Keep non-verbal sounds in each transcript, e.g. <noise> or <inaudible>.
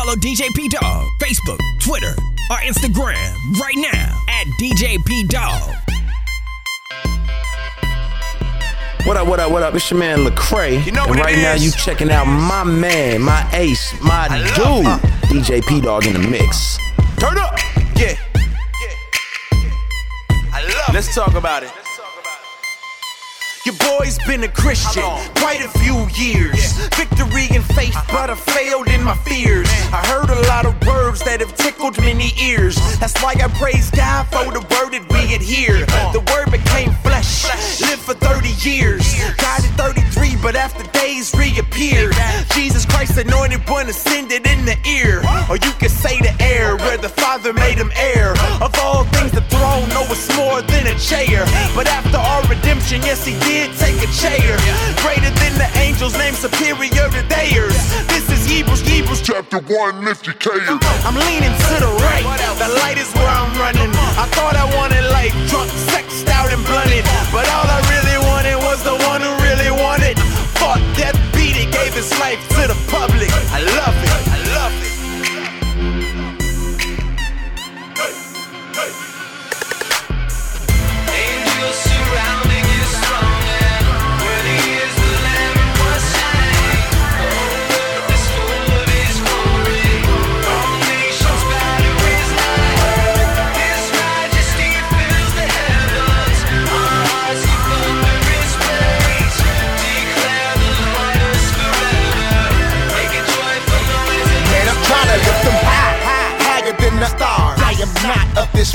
Follow DJ P Dog, Facebook, Twitter, or Instagram right now at DJ P Dog. What up, what up, what up? It's your man Lecrae. You know and what it right now you checking out my man, my ace, my I dude, love- uh. DJ P Dog in the mix. Turn up. Yeah. I love Let's talk about it. Your boy's been a Christian quite a few years. Victory in faith, but I failed in my fears. I heard a lot of words that have tickled many ears. That's why I praise God for the word that we adhere. The word became flesh, lived for 30 years. Died at 33, but after days reappeared. Jesus Christ, anointed one, ascended in the ear. Or you could say the air, where the Father made him heir. Of all things, the throne, no, it's more than a chair. But after our redemption, yes, he did take a chair. Greater than the angels, named superior to theirs. This is Hebrews, Hebrews Chapter 1, lift your K. I'm leaning to the right. The light is where I'm running. I thought I wanted life, drunk, sexed out, and blunted. But all I really wanted was the one who really wanted. Fought death, beat it, gave his life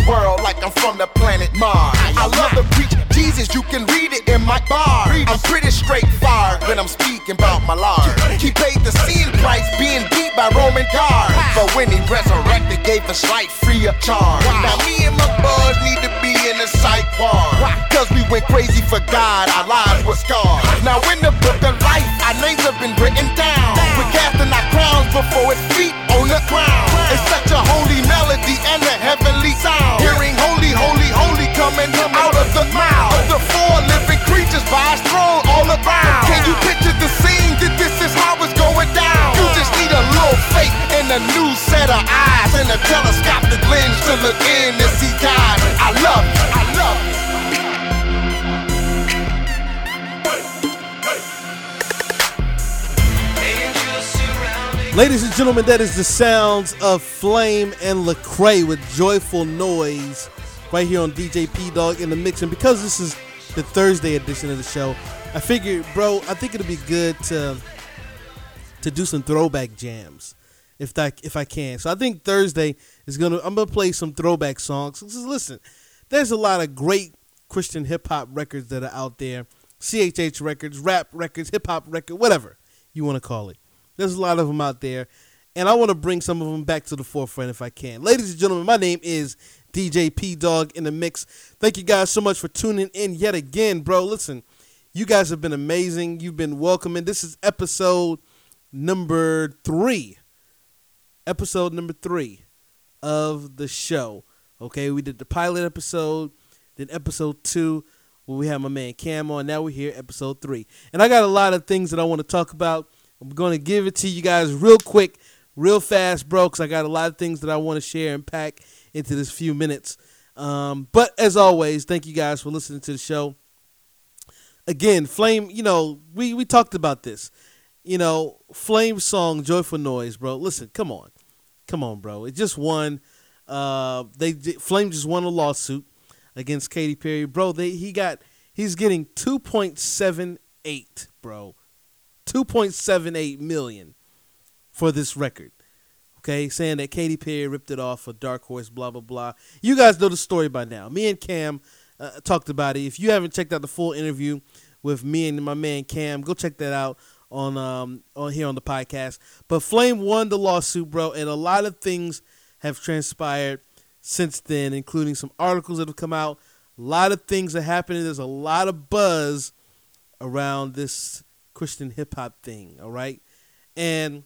world like I'm from the planet Mars. I love to preach Jesus, you can read it in my bar. I'm pretty straightforward when I'm speaking about my Lord. He paid the sin price being beat by Roman guards. But when he resurrected, gave us life free of charge. Now me and my boys need to be in the psych ward. Cause we went crazy for God, our lives were scarred. Now in the book of life, our names have been written down. We're casting our crowns before his feet a new set of eyes and a telescopic lens to look in and see God. I love you. I love you. Ladies and gentlemen, that is the sounds of Flame and Lecrae with joyful noise right here on DJ P Dog in the mix. And because this is the Thursday edition of the show, I figured, bro, I think it'd be good to to do some throwback jams if that if I can. So I think Thursday is gonna I'm gonna play some throwback songs. Just listen, there's a lot of great Christian hip hop records that are out there. CHH records, rap records, hip hop record, whatever you want to call it. There's a lot of them out there, and I want to bring some of them back to the forefront if I can. Ladies and gentlemen, my name is DJ P Dog in the mix. Thank you guys so much for tuning in yet again, bro. Listen, you guys have been amazing. You've been welcoming. This is episode number three. Episode number three of the show. Okay, we did the pilot episode, then episode two, where we had my man Cam on. Now we're here, episode three. And I got a lot of things that I want to talk about. I'm going to give it to you guys real quick, real fast, bro, because I got a lot of things that I want to share and pack into this few minutes. Um, but as always, thank you guys for listening to the show. Again, Flame, you know, we, we talked about this. You know, Flame song, Joyful Noise, bro. Listen, come on. Come on, bro. It just won. Uh, they Flame just won a lawsuit against Katy Perry, bro. They he got he's getting two point seven eight, bro, two point seven eight million for this record. Okay, saying that Katy Perry ripped it off of Dark Horse, blah blah blah. You guys know the story by now. Me and Cam uh, talked about it. If you haven't checked out the full interview with me and my man Cam, go check that out on um on here on the podcast. But Flame won the lawsuit, bro, and a lot of things have transpired since then, including some articles that have come out. A lot of things are happening. There's a lot of buzz around this Christian hip hop thing. All right, and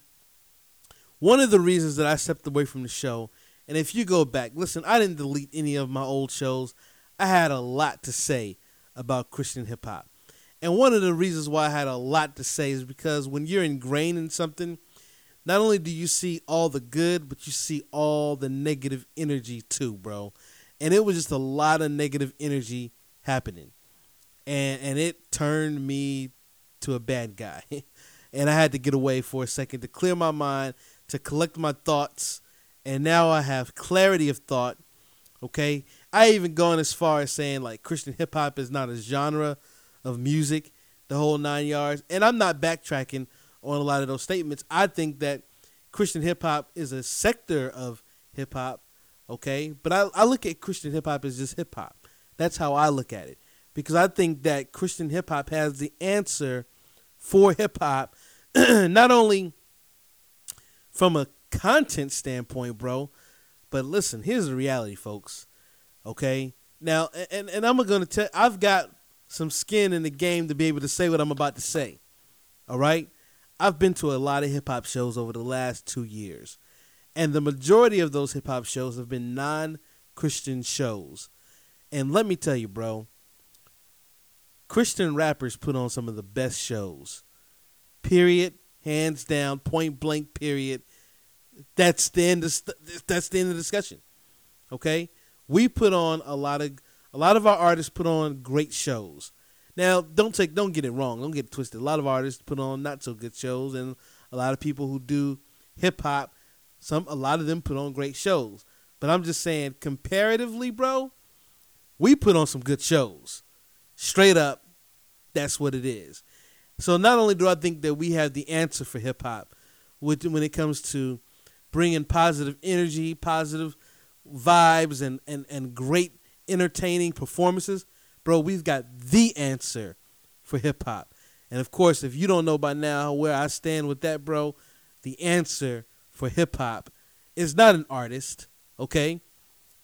one of the reasons that I stepped away from the show, and if you go back, listen, I didn't delete any of my old shows. I had a lot to say about Christian hip hop. And one of the reasons why I had a lot to say is because when you're ingrained in something, not only do you see all the good, but you see all the negative energy too, bro. And it was just a lot of negative energy happening. And and it turned me to a bad guy. <laughs> and I had to get away for a second to clear my mind, to collect my thoughts, and now I have clarity of thought. Okay? I even gone as far as saying like Christian hip hop is not a genre of music, the whole nine yards. And I'm not backtracking on a lot of those statements. I think that Christian hip hop is a sector of hip hop, okay? But I, I look at Christian hip hop as just hip hop. That's how I look at it. Because I think that Christian hip hop has the answer for hip hop, <clears throat> not only from a content standpoint, bro, but listen, here's the reality, folks. Okay? Now, and, and I'm going to tell, I've got some skin in the game to be able to say what I'm about to say. All right? I've been to a lot of hip hop shows over the last two years, and the majority of those hip hop shows have been non Christian shows. And let me tell you, bro, Christian rappers put on some of the best shows. Period. Hands down. Point blank. Period. That's the end. Of, that's the end of the discussion. Okay, we put on a lot of a lot of our artists put on great shows. Now, don't take don't get it wrong. Don't get twisted. A lot of artists put on not so good shows, and a lot of people who do hip hop, some a lot of them put on great shows. But I'm just saying, comparatively, bro, we put on some good shows. Straight up, that's what it is. So not only do I think that we have the answer for hip hop, with when it comes to bringing positive energy, positive vibes, and and and great entertaining performances, bro, we've got the answer for hip hop. And of course, if you don't know by now where I stand with that, bro, the answer for hip hop is not an artist, okay?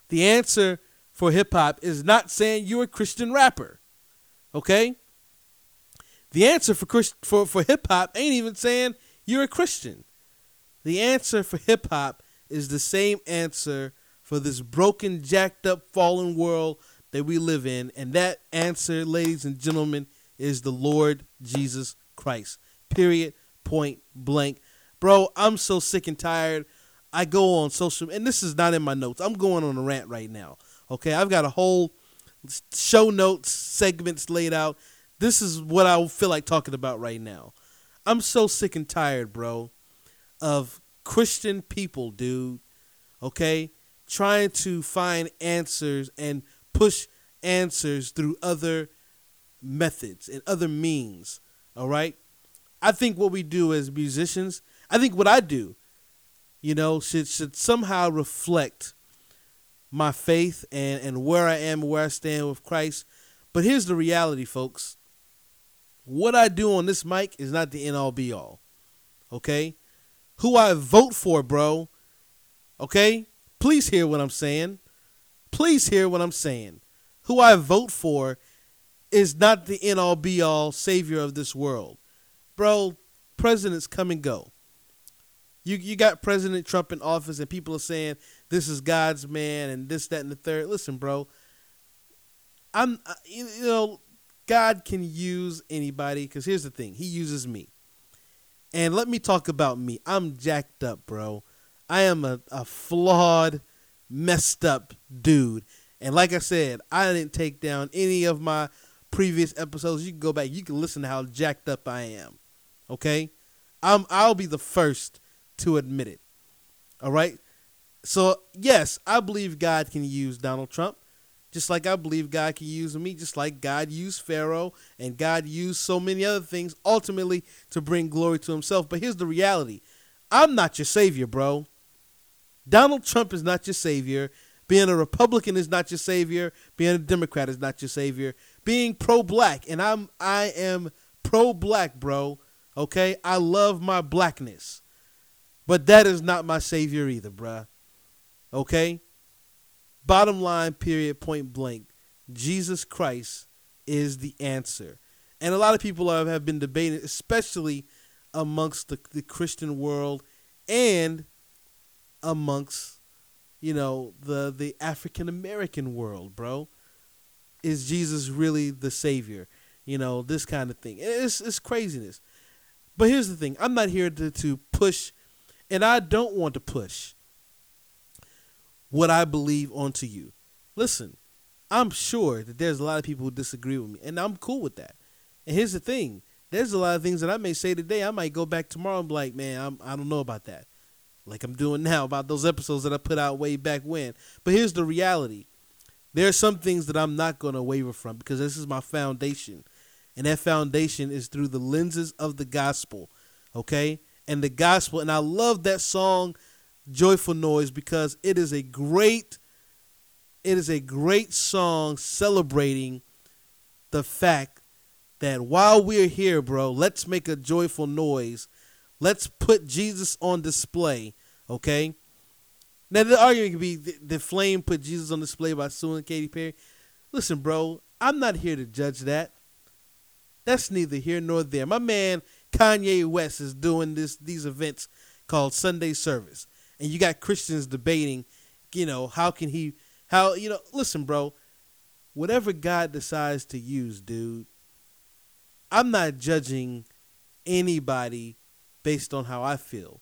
The answer for hip hop is not saying you're a Christian rapper, okay? The answer for Christ- for for hip hop ain't even saying you're a Christian. The answer for hip hop is the same answer for this broken, jacked up, fallen world that we live in, and that answer, ladies and gentlemen, is the Lord Jesus Christ. Period. Point blank. Bro, I'm so sick and tired. I go on social, and this is not in my notes. I'm going on a rant right now. Okay, I've got a whole show notes segments laid out. This is what I feel like talking about right now. I'm so sick and tired, bro, of Christian people, dude. Okay, trying to find answers and push answers through other methods and other means. All right. I think what we do as musicians, I think what I do, you know, should should somehow reflect my faith and and where I am, where I stand with Christ. But here's the reality, folks. What I do on this mic is not the end all be all. Okay? Who I vote for, bro. Okay? Please hear what I'm saying. Please hear what I'm saying. Who I vote for is not the end all be all savior of this world. Bro, presidents come and go. You you got President Trump in office and people are saying this is God's man and this that and the third. Listen, bro. I'm you know God can use anybody cuz here's the thing. He uses me. And let me talk about me. I'm jacked up, bro. I am a, a flawed, messed up dude. And like I said, I didn't take down any of my previous episodes. You can go back, you can listen to how jacked up I am. Okay? I'm I'll be the first to admit it. All right? So, yes, I believe God can use Donald Trump. Just like I believe God can use me, just like God used Pharaoh and God used so many other things ultimately to bring glory to himself. But here's the reality I'm not your savior, bro. Donald Trump is not your savior. Being a Republican is not your savior. Being a Democrat is not your savior. Being pro-black, and I'm I am pro-black, bro. Okay, I love my blackness, but that is not my savior either, bruh. Okay. Bottom line, period, point blank. Jesus Christ is the answer, and a lot of people have, been debating, especially amongst the, the Christian world and amongst you know the the African American world, bro. Is Jesus really the savior? You know this kind of thing. It's it's craziness. But here's the thing: I'm not here to to push And I don't want to push what I believe onto you. Listen, I'm sure that there's a lot of people who disagree with me, and I'm cool with that. And here's the thing: there's a lot of things that I may say today. I might go back tomorrow and be like, "Man, I'm, I don't know about that," like I'm doing now about those episodes that I put out way back when. But here's the reality: there are some things that I'm not going to waver from because this is my foundation, and that foundation is through the lenses of the gospel. Okay, and the gospel, and I love that song, "Joyful Noise," because it is a great it is a great song celebrating the fact that while we're here, bro, let's make a joyful noise. Let's put Jesus on display, okay? Now the argument could be the, the Flame put Jesus on display by suing Katy Perry. Listen, bro, I'm not here to judge that. That's neither here nor there. My man Kanye West is doing this these events called Sunday Service, and you got Christians debating, you know, how can he how you know? Listen, bro. Whatever God decides to use, dude. I'm not judging anybody based on how I feel.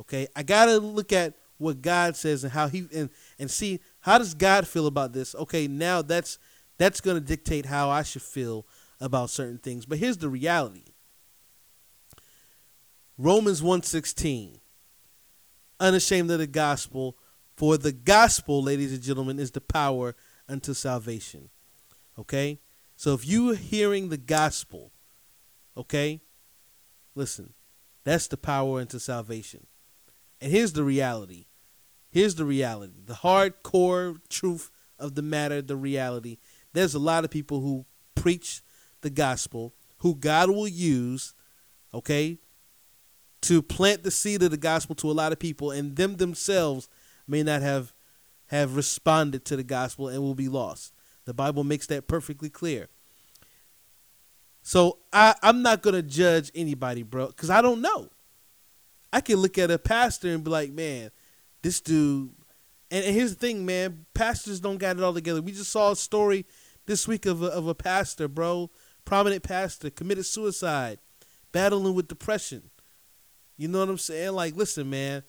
Okay, I gotta look at what God says and how He and and see how does God feel about this. Okay, now that's that's gonna dictate how I should feel about certain things. But here's the reality. Romans 1:16 Unashamed of the gospel for the gospel, ladies and gentlemen, is the power unto salvation. Okay? So if you are hearing the gospel, okay? Listen, that's the power unto salvation. And here's the reality. Here's the reality. The hardcore truth of the matter, the reality. There's a lot of people who preach the gospel, who God will use, okay, to plant the seed of the gospel to a lot of people, and them themselves may not have have responded to the gospel and will be lost. The Bible makes that perfectly clear. So I, I'm not gonna judge anybody, bro, because I don't know. I can look at a pastor and be like, man, this dude. And, and here's the thing, man, pastors don't got it all together. We just saw a story this week of a, of a pastor, bro, prominent pastor, committed suicide, battling with depression. You know what I'm saying? Like, listen, man,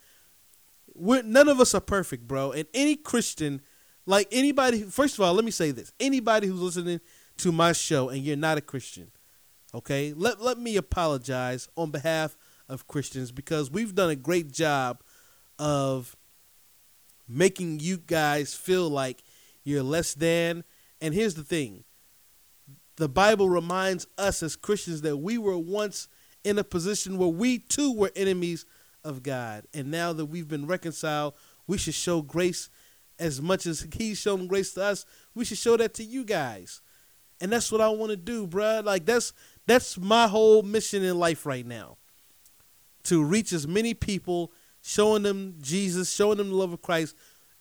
we're none of us are perfect, bro. And any Christian, like anybody, first of all, let me say this: anybody who's listening to my show and you're not a Christian, okay, let let me apologize on behalf of Christians because we've done a great job of making you guys feel like you're less than. And here's the thing: the Bible reminds us as Christians that we were once in a position where we too were enemies of God. And now that we've been reconciled, we should show grace as much as He's shown grace to us. We should show that to you guys. And that's what I want to do, bruh. Like that's that's my whole mission in life right now. To reach as many people, showing them Jesus, showing them the love of Christ,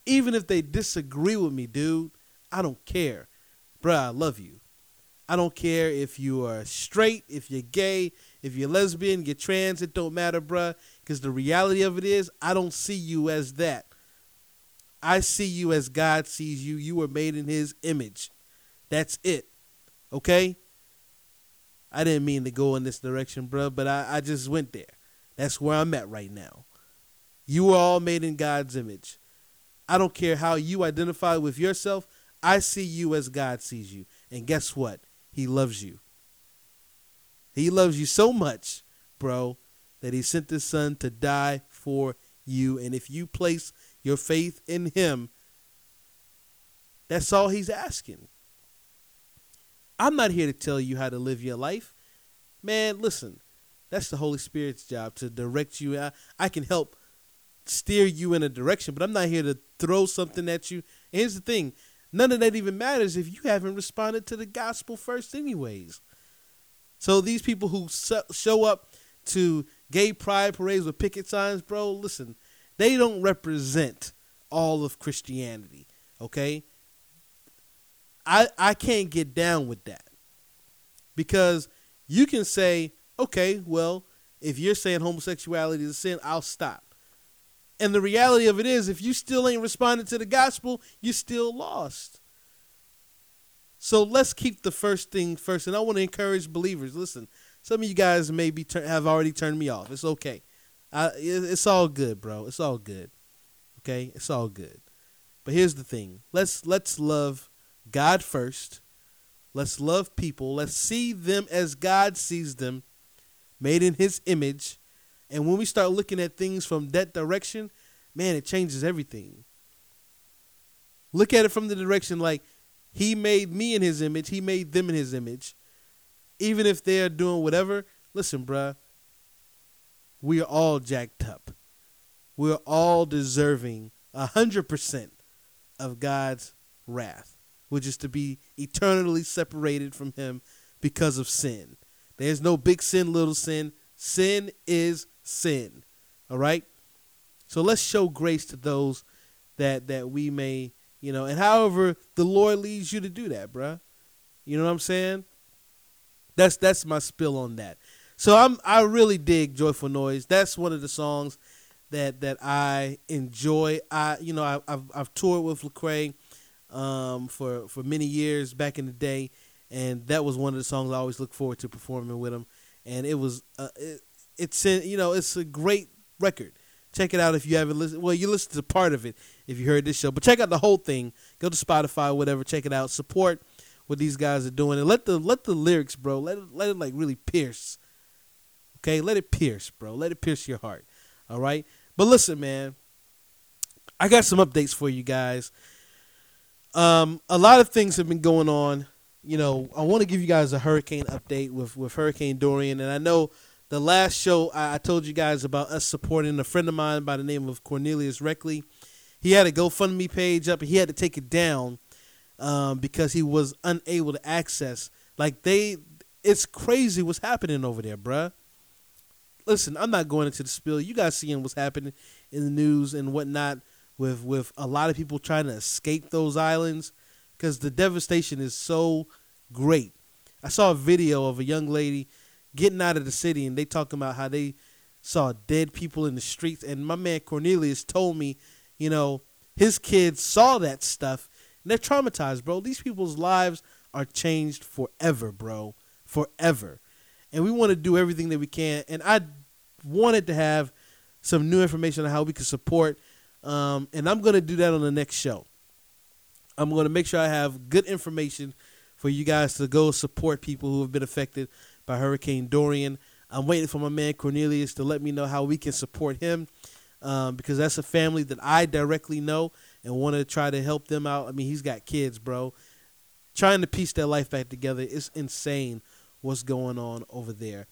even if they disagree with me, dude. I don't care. Bruh, I love you. I don't care if you are straight, if you're gay, if you're lesbian, you're trans, it don't matter, bruh. Because the reality of it is, I don't see you as that. I see you as God sees you. You were made in His image. That's it. Okay? I didn't mean to go in this direction, bruh, but I, I just went there. That's where I'm at right now. You are all made in God's image. I don't care how you identify with yourself. I see you as God sees you. And guess what? He loves you. He loves you so much, bro, that he sent his son to die for you. And if you place your faith in him, that's all he's asking. I'm not here to tell you how to live your life. Man, listen, that's the Holy Spirit's job to direct you. I, I can help steer you in a direction, but I'm not here to throw something at you. And here's the thing none of that even matters if you haven't responded to the gospel first, anyways. So these people who show up to gay pride parades with picket signs, bro, listen, they don't represent all of Christianity, okay? I I can't get down with that. Because you can say, okay, well, if you're saying homosexuality is a sin, I'll stop. And the reality of it is, if you still ain't responding to the gospel, you're still lost. So let's keep the first thing first. And I want to encourage believers. Listen, some of you guys maybe tur- have already turned me off. It's okay. I, it's all good, bro. It's all good. Okay, it's all good. But here's the thing: let's let's love God first. Let's love people. Let's see them as God sees them, made in His image. And when we start looking at things from that direction, man, it changes everything. Look at it from the direction like He made me in His image. He made them in His image. Even if they're doing whatever, listen, bruh. We are all jacked up. We're all deserving a hundred percent of God's wrath, which is to be eternally separated from Him because of sin. There's no big sin, little sin. Sin is sin. All right. So let's show grace to those that that we may, you know, and however the Lord leads you to do that, bruh. You know what I'm saying? That's that's my spill on that. So I'm I really dig Joyful Noise. That's one of the songs that that I enjoy. I you know I, I've I've toured with Lecrae um, for for many years back in the day, and that was one of the songs I always look forward to performing with him. And it was uh, it, it's you know it's a great record. Check it out if you haven't listened. Well, you listened to part of it if you heard this show, but check out the whole thing. Go to Spotify, whatever. Check it out. Support what these guys are doing, and let the let the lyrics, bro. Let it let it like really pierce. Okay, let it pierce, bro. Let it pierce your heart. All right. But listen, man, I got some updates for you guys. Um, a lot of things have been going on. You know, I want to give you guys a hurricane update with with Hurricane Dorian, and I know the last show I, I told you guys about us supporting a friend of mine by the name of Cornelius Reckley. He had a GoFundMe page up, and he had to take it down um, because he was unable to access. Like they, it's crazy what's happening over there, bruh listen, I'm not going into the spill. You guys seeing what's happening in the news and whatnot with with a lot of people trying to escape those islands because the devastation is so great. I saw a video of a young lady getting out of the city and they talking about how they saw dead people in the streets and my man Cornelius told me, you know, his kids saw that stuff and they're traumatized, bro. These people's lives are changed forever, bro. Forever and we want to do everything that we can. And I wanted to have some new information on how we can support, um, and I'm going to do that on the next show. I'm going to make sure I have good information for you guys to go support people who have been affected by Hurricane Dorian. I'm waiting for my man Cornelius to let me know how we can support him um, because that's a family that I directly know and want to try to help them out. I mean, he's got kids, bro. Trying to piece their life back together is insane what's going on over there.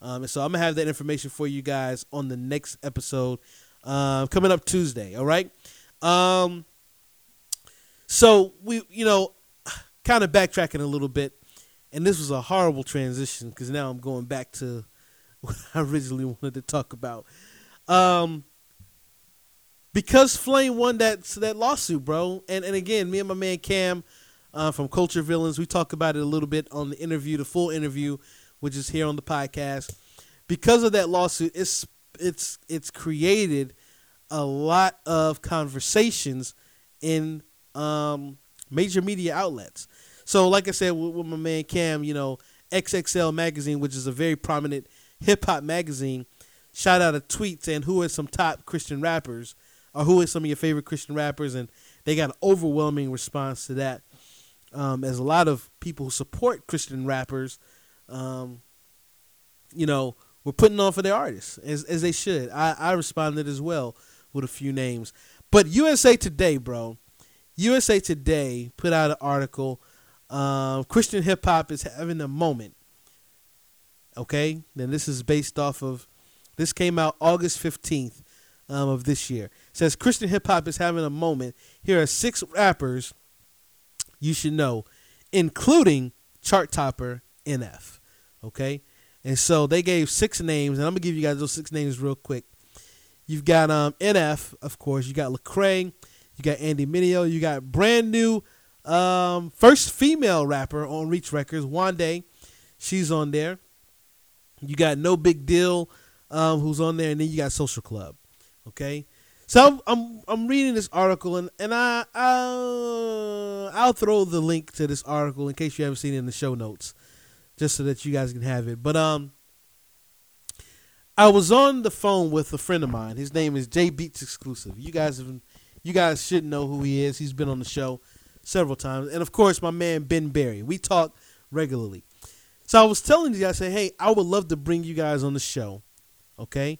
Um, and so I'm gonna have that information for you guys on the next episode uh, coming up Tuesday. All right. Um, so we, you know, kind of backtracking a little bit, and this was a horrible transition because now I'm going back to <laughs> what I originally wanted to talk about. Um, because Flame won that that lawsuit, bro, and and again, me and my man Cam uh, from Culture Villains. We talk about it a little bit on the interview, the full interview, which is here on the podcast. Because of that lawsuit, it's it's it's created a lot of conversations in um, major media outlets. So, like I said, with, with my man Cam, you know, XXL magazine, which is a very prominent hip hop magazine, shot out a tweet saying who are some top Christian rappers, or who are some of your favorite Christian rappers, and they got an overwhelming response to that um, as a lot of people who support Christian rappers, um, you know, were putting on for their artists as as they should. I, I responded as well with a few names, but USA Today, bro, USA Today put out an article. Uh, Christian hip hop is having a moment. Okay, then this is based off of this came out August fifteenth um, of this year. It says Christian hip hop is having a moment. Here are six rappers you should know, including chart topper NF. Okay, and so they gave six names, and I'm gonna give you guys those six names real quick. You've got um, NF, of course. You got Lecrae. You got Andy Mineo. You got brand new um, first female rapper on Reach Records, Wande. She's on there. You got No Big Deal, um, who's on there, and then you got Social Club. Okay, so I'm I'm, I'm reading this article, and and I I'll, I'll throw the link to this article in case you haven't seen it in the show notes, just so that you guys can have it. But um, I was on the phone with a friend of mine. His name is J Beats Exclusive. You guys have, you guys should know who he is. He's been on the show several times, and of course, my man Ben Barry. We talk regularly. So I was telling you I say, hey, I would love to bring you guys on the show, okay,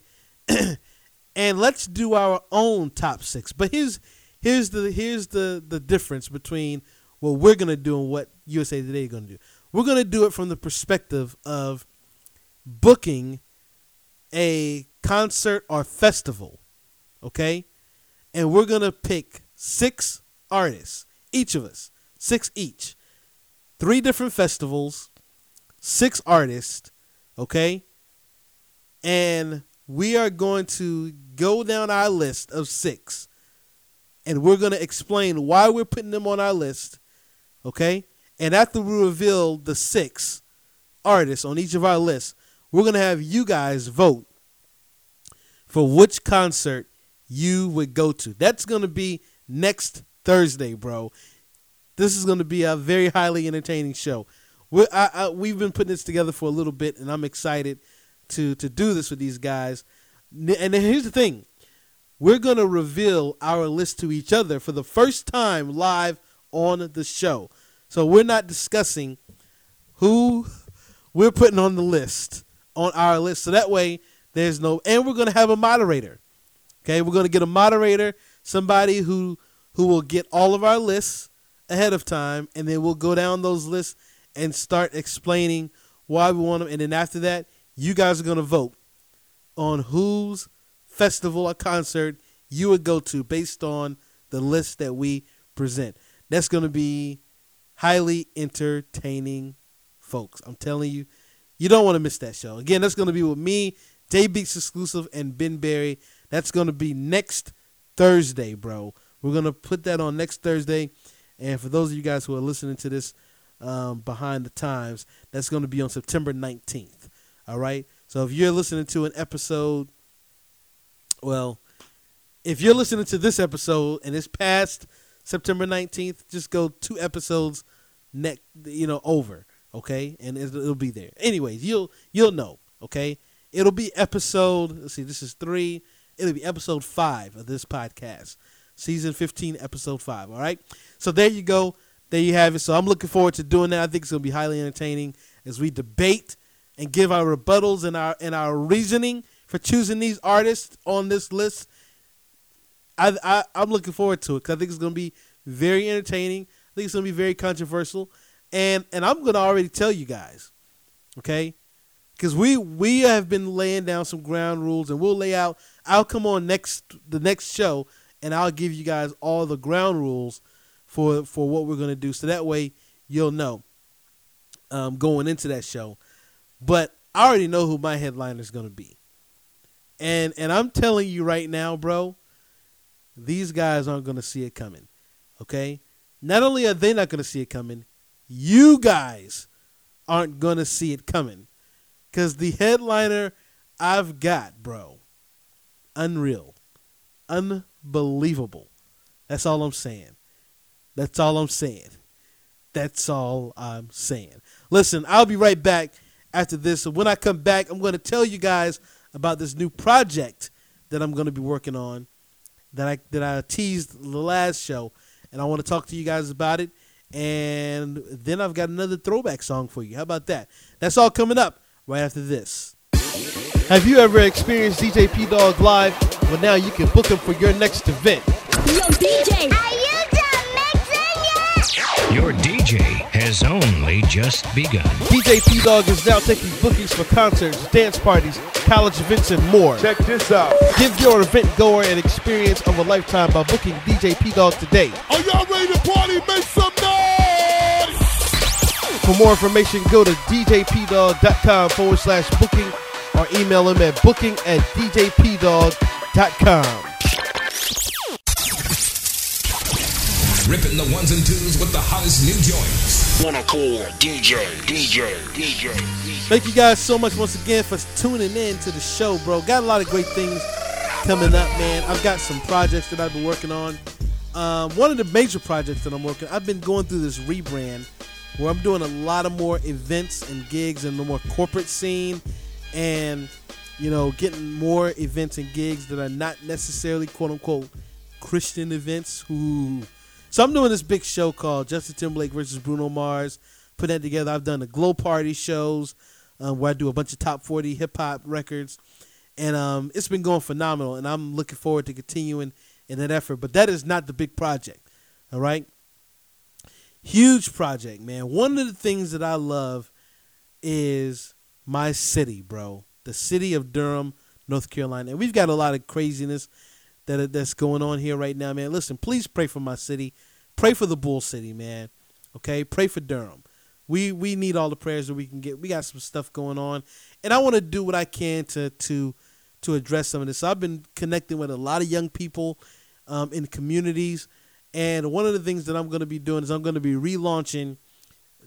<clears throat> and let's do our own top six. But here's here's the here's the the difference between what we're gonna do and what USA Today is gonna do. We're gonna do it from the perspective of booking a concert or festival, okay? And we're gonna pick six artists, each of us, six each, three different festivals, six artists, okay? And we are going to go down our list of six, and we're gonna explain why we're putting them on our list, okay? And after we reveal the six artists on each of our lists, we're gonna have you guys vote for which concert you would go to. That's gonna be next Thursday, bro. This is gonna be a very highly entertaining show. I, we've been putting this together for a little bit, and I'm excited to to do this with these guys. And here's the thing: we're gonna reveal our list to each other for the first time live on the show. So we're not discussing who we're putting on the list on our list. So that way there's no and we're gonna have a moderator. Okay, we're gonna get a moderator, somebody who who will get all of our lists ahead of time, and then we'll go down those lists and start explaining why we want them. And then after that, you guys are gonna vote on whose festival or concert you would go to based on the list that we present. That's gonna be highly entertaining, folks. I'm telling you, you don't want to miss that show. Again, that's to be with me, J Beats exclusive, and Ben Berry. That's going to be next Thursday, bro. We're going to put that on next Thursday. And for those of you guys who are listening to this um, behind the times, that's going to be on September 19th. All right. So if you're listening to an episode, well, if you're listening to this episode and it's past September 19th, just go two episodes next, you know, over, okay? And it'll, it'll be there. Anyways, you'll you'll know, okay? It'll be episode, let's see, this is 3. It'll be episode 5 of this podcast. Season 15, episode 5, all right? So there you go. There you have it. So I'm looking forward to doing that. I think it's going to be highly entertaining as we debate and give our rebuttals and our and our reasoning for choosing these artists on this list. I, I I'm looking forward to it because I think it's going to be very entertaining. I think it's going to be very controversial, and and I'm going to already tell you guys, okay, because we we have been laying down some ground rules, and we'll lay out. I'll come on next the next show, and I'll give you guys all the ground rules for for what we're to do, so that way you'll know um, going into that show. But I already know who my headliner is to be, and and I'm telling you right now, bro these guys aren't to see it coming. Okay? Not only are they not to see it coming, you guys aren't to see it coming. Because the headliner I've got, bro, unreal. Unbelievable. That's all I'm saying. That's all I'm saying. That's all I'm saying. Listen, I'll be right back after this. So when I come back, I'm going to tell you guys about this new project that I'm going to be working on that I that I teased the last show, and I want to talk to you guys about it. And then I've got another throwback song for you. How about that? That's all coming up right after this. Have you ever experienced DJ P Dog live? Well, now you can book him for your next event. Yo, DJ! Are you done mixing yet? Your DJ has only just begun. DJ P Dog is now taking bookings for concerts, dance parties, college events, and more. Check this out. Give your event goer an experience of a lifetime by booking DJ P Dog today. Are y'all ready to party? Make some noise! For more information, go to djpdog.com forward slash booking or email him at booking at djpdog.com. Ripping the ones and twos with the hottest new joints. Wanna call DJ, DJ, DJ. Thank you guys so much once again for tuning in to the show, bro. Got a lot of great things coming up, man. I've got some projects that I've been working on. Um, one of the major projects that I'm working, I've been going through this rebrand where I'm doing a lot of more events and gigs in the more corporate scene, and you know, getting more events and gigs that are not necessarily quote unquote Christian events. Ooh. So I'm doing this big show called Justin Timberlake versus Bruno Mars. Put that together. I've done the Glow Party shows um, where I do a bunch of top 40 hip hop records, and um, it's been going phenomenal. And I'm looking forward to continuing in that effort. But that is not the big project. All right, huge project, man. One of the things that I love is my city, bro. The city of Durham, North Carolina. And we've got a lot of craziness that that's going on here right now, man. Listen, please pray for my city. Pray for the Bull City, man. Okay? Pray for Durham. We we need all the prayers that we can get. We got some stuff going on. And I want to do what I can to to to address some of this. So I've been connecting with a lot of young people um, in communities. And one of the things that I'm going to be doing is I'm going to be relaunching.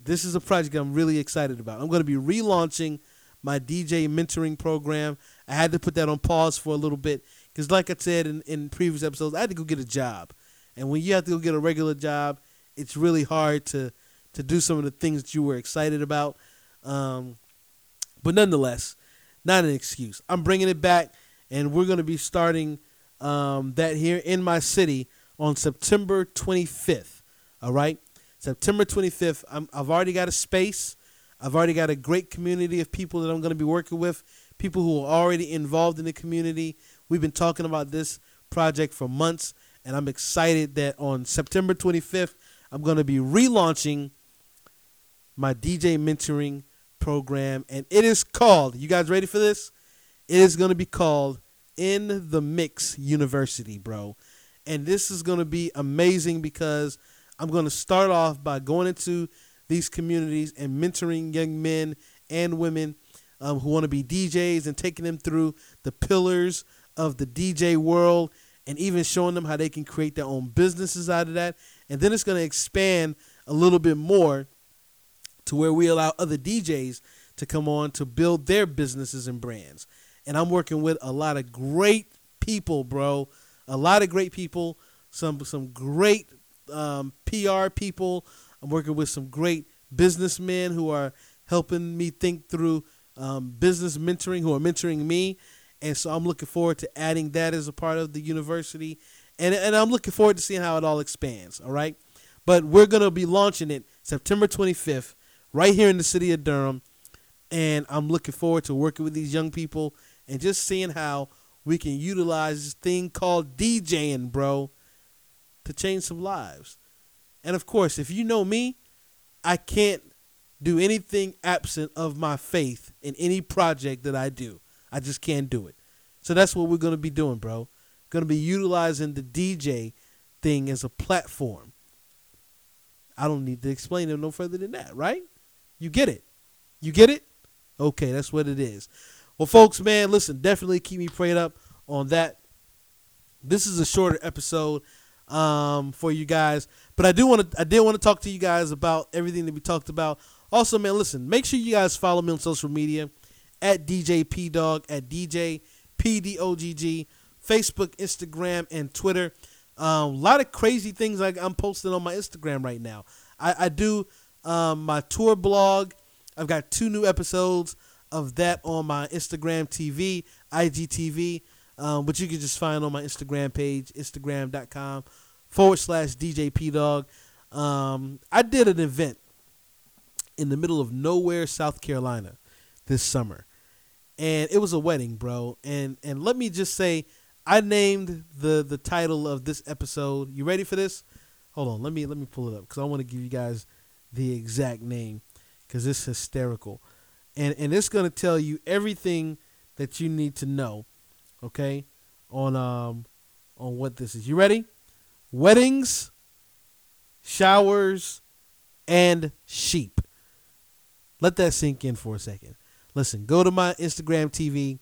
This is a project I'm really excited about. I'm going to be relaunching my DJ mentoring program. I had to put that on pause for a little bit because, like I said in, in previous episodes, I had to go get a job. And when you have to go get a regular job, it's really hard to, to do some of the things that you were excited about. Um, but nonetheless, not an excuse. I'm bringing it back, and we're going to be starting um, that here in my city on September 25th. All right, September 25th. I'm, I've already got a space. I've already got a great community of people that I'm going to be working with. People who are already involved in the community. We've been talking about this project for months, and I'm excited that on September 25th, I'm going to be relaunching my DJ mentoring program, and it is called. You guys ready for this? It is going to be called In the Mix University, bro. And this is going to be amazing because I'm going to start off by going into these communities and mentoring young men and women um, who want to be DJs and taking them through the pillars of the DJ world and even showing them how they can create their own businesses out of that. And then it's going to expand a little bit more to where we allow other DJs to come on to build their businesses and brands. And I'm working with a lot of great people, bro. A lot of great people. Some some great um, PR people. I'm working with some great businessmen who are helping me think through um, business mentoring, who are mentoring me. And so I'm looking forward to adding that as a part of the university. And, and I'm looking forward to seeing how it all expands. All right. But we're going to be launching it September 25th right here in the city of Durham. And I'm looking forward to working with these young people and just seeing how we can utilize this thing called DJing, bro, to change some lives. And of course, if you know me, I can't do anything absent of my faith in any project that I do. I just can't do it. So that's what we're going to be doing, bro. Going to be utilizing the DJ thing as a platform. I don't need to explain it no further than that, right? You get it. You get it? Okay, that's what it is. Well, folks, man, listen, definitely keep me prayed up on that. This is a shorter episode um, for you guys, but I do want to I did want to talk to you guys about everything that we talked about. Also, man, listen, make sure you guys follow me on social media at DJ P Dog at DJ P D O G G, Facebook, Instagram, and Twitter. Um, a lot of crazy things like I'm posting on my Instagram right now. I, I do um, my tour blog. I've got two new episodes of that on my Instagram TV, IGTV, um, which you can just find on my Instagram page, instagram.com forward slash DJ P Dog. Um, I did an event in the middle of nowhere, South Carolina this summer. And it was a wedding, bro. And and let me just say, I named the the title of this episode. You ready for this? Hold on, let me let me pull it up because I want to give you guys the exact name because it's hysterical, and and it's gonna tell you everything that you need to know. Okay, on um on what this is. You ready? Weddings, showers, and sheep. Let that sink in for a second. Listen, go to my Instagram TV.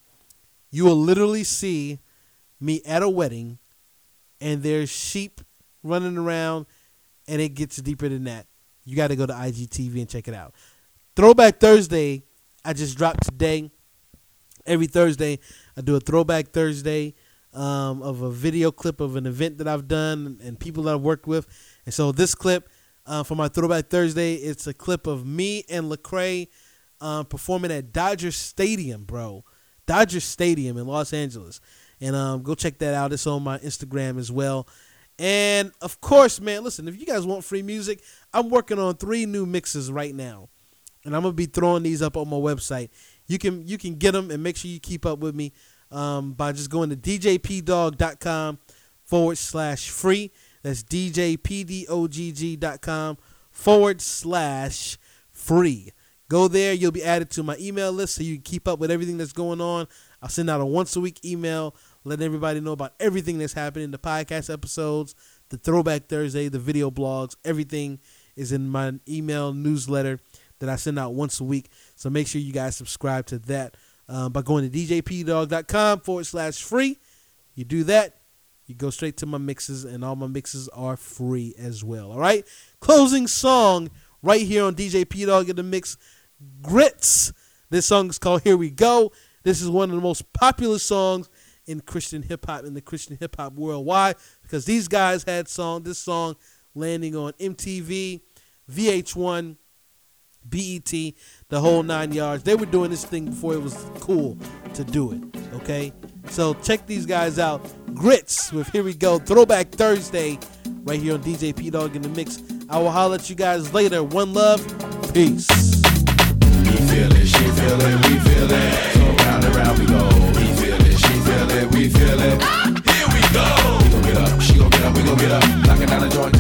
You will literally see me at a wedding, and there's sheep running around, and it gets deeper than that. You got to go to IGTV and check it out. Throwback Thursday, I just dropped today. Every Thursday, I do a Throwback Thursday um, of a video clip of an event that I've done and people that I've worked with. And so this clip uh, for my Throwback Thursday, it's a clip of me and Lecrae uh, performing at Dodger Stadium, bro. Dodger Stadium in Los Angeles. And um, go check that out. It's on my Instagram as well. And of course, man, listen, if you guys want free music, I'm working on three new mixes right now. And I'm gonna be throwing these up on my website. You can you can get them and make sure you keep up with me um, by just going to djpdog.com forward slash free. That's djpdogg.com forward slash free. Go there. You'll be added to my email list so you can keep up with everything that's going on. I'll send out a once a week email letting everybody know about everything that's happening the podcast episodes, the Throwback Thursday, the video blogs. Everything is in my email newsletter that I send out once a week. So make sure you guys subscribe to that um, by going to djpdog.com forward slash free. You do that, you go straight to my mixes, and all my mixes are free as well. All right. Closing song right here on DJ P Dog in the mix. Grits. This song is called Here We Go. This is one of the most popular songs in Christian hip hop in the Christian hip hop world. Why? Because these guys had song this song landing on MTV, VH1, BET, the whole nine yards. They were doing this thing before it was cool to do it. Okay, so check these guys out. Grits with Here We Go Throwback Thursday, right here on DJ P Dog in the mix. I will holler at you guys later. One love, peace. We feel it, she feel it, we feel it. So round and round we go. We feel it, she feel it, we feel it. Here we go. We gon' get up, she gon' get up, we gon' get up. Down the joint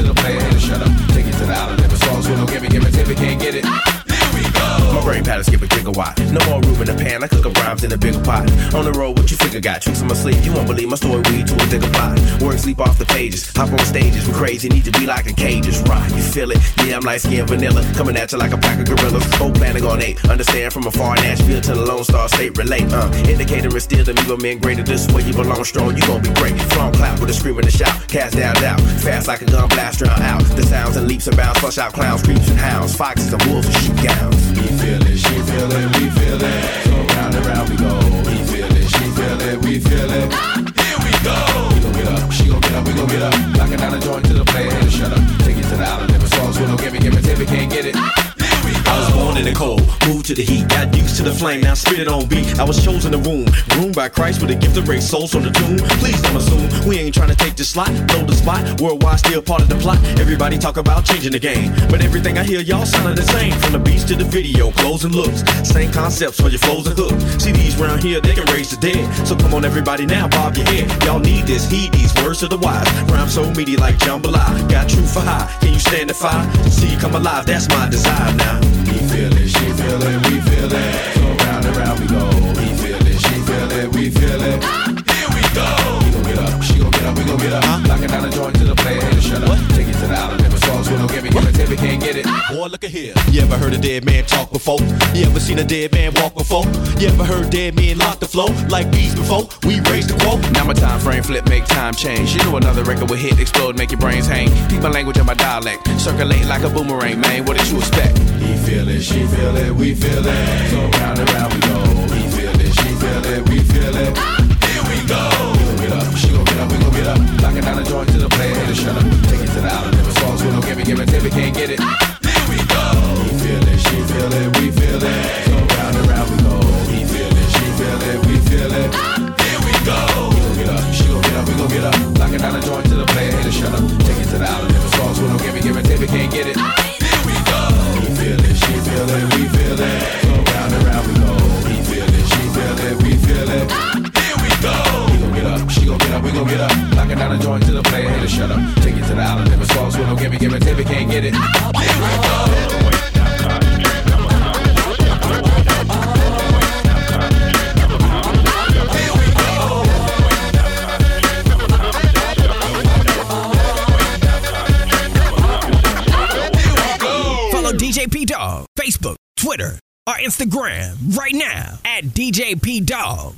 brain pattern skip a gigawatt. No more room in the pan. I cook up rhymes in a bigger pot. On the road, what you figure got? Tricks in my sleeve. You won't believe my story. Weed to a bigger plot. Work sleep off the pages. Hop on stages. We crazy. Need to be like in cages. Right? You feel it? Yeah, I'm light skinned vanilla. Coming at you like a pack of gorillas. Both planning on eight. Understand from afar. Nashville to the Lone Star State. Relate. Uh, indicator is still the Migo men greater. This way you belong strong. You gon' be great. From cloud with a scream and a shout. Cast down, doubt. Fast like a gun blast. Drown out. The sounds and leaps and bounds. Flush out clowns, creeps and hounds. Foxes and wolves and shoot gowns. We feel it, she feel it, we feel it. So round and round we go. We feel it, she feel it, we feel it. Here we go. We gon' get up, she gon' get up, we gon' get up. Knocking down the joint to the player, hey, shut up. Take it to the island, never songs, so don't give me, give me, tip it, can't get it. Here we go. I was born in the cold, moved to the heat, got used to the flame, now spit it on beat. I was chosen to womb, groomed by Christ with a gift to raise souls from the tomb. Please don't assume we ain't trying to take the slot, know the spot. Worldwide still part of the plot. Everybody talk about changing the game, but everything I hear y'all sounding the same. From the beats to the video, clothes and looks, same concepts for your flows and hooks. CDs round here they can raise the dead, so come on everybody now, bob your head. Y'all need this, heed these words of the wise. Rhyme so meaty like jambalaya, got truth for high. Can you stand the fire? See you come alive, that's my desire now. Feel it, she feel it, we feel it. So round and round we go. We feel it, she feel it, we feel it. Here we go. We gon' get up, she gon' get up, we gon' get up. Knocking down the joint to the player, shut up. Take it to the island, never don't give give it, can't get it. Boy, look at here. You ever heard a dead man talk before? You ever seen a dead man walk before? You ever heard dead men lock the flow like bees before? We raised the quote. Now my time frame flip, make time change. You know another record will hit, explode, make your brains hang. Keep my language and my dialect. Circulate like a boomerang, man. What did you expect? He feel it, she feel it, we feel it. So round and round we get it. Get it. We. Follow DJ P Dog, Facebook, Twitter, or Instagram right now at DJ P Dog.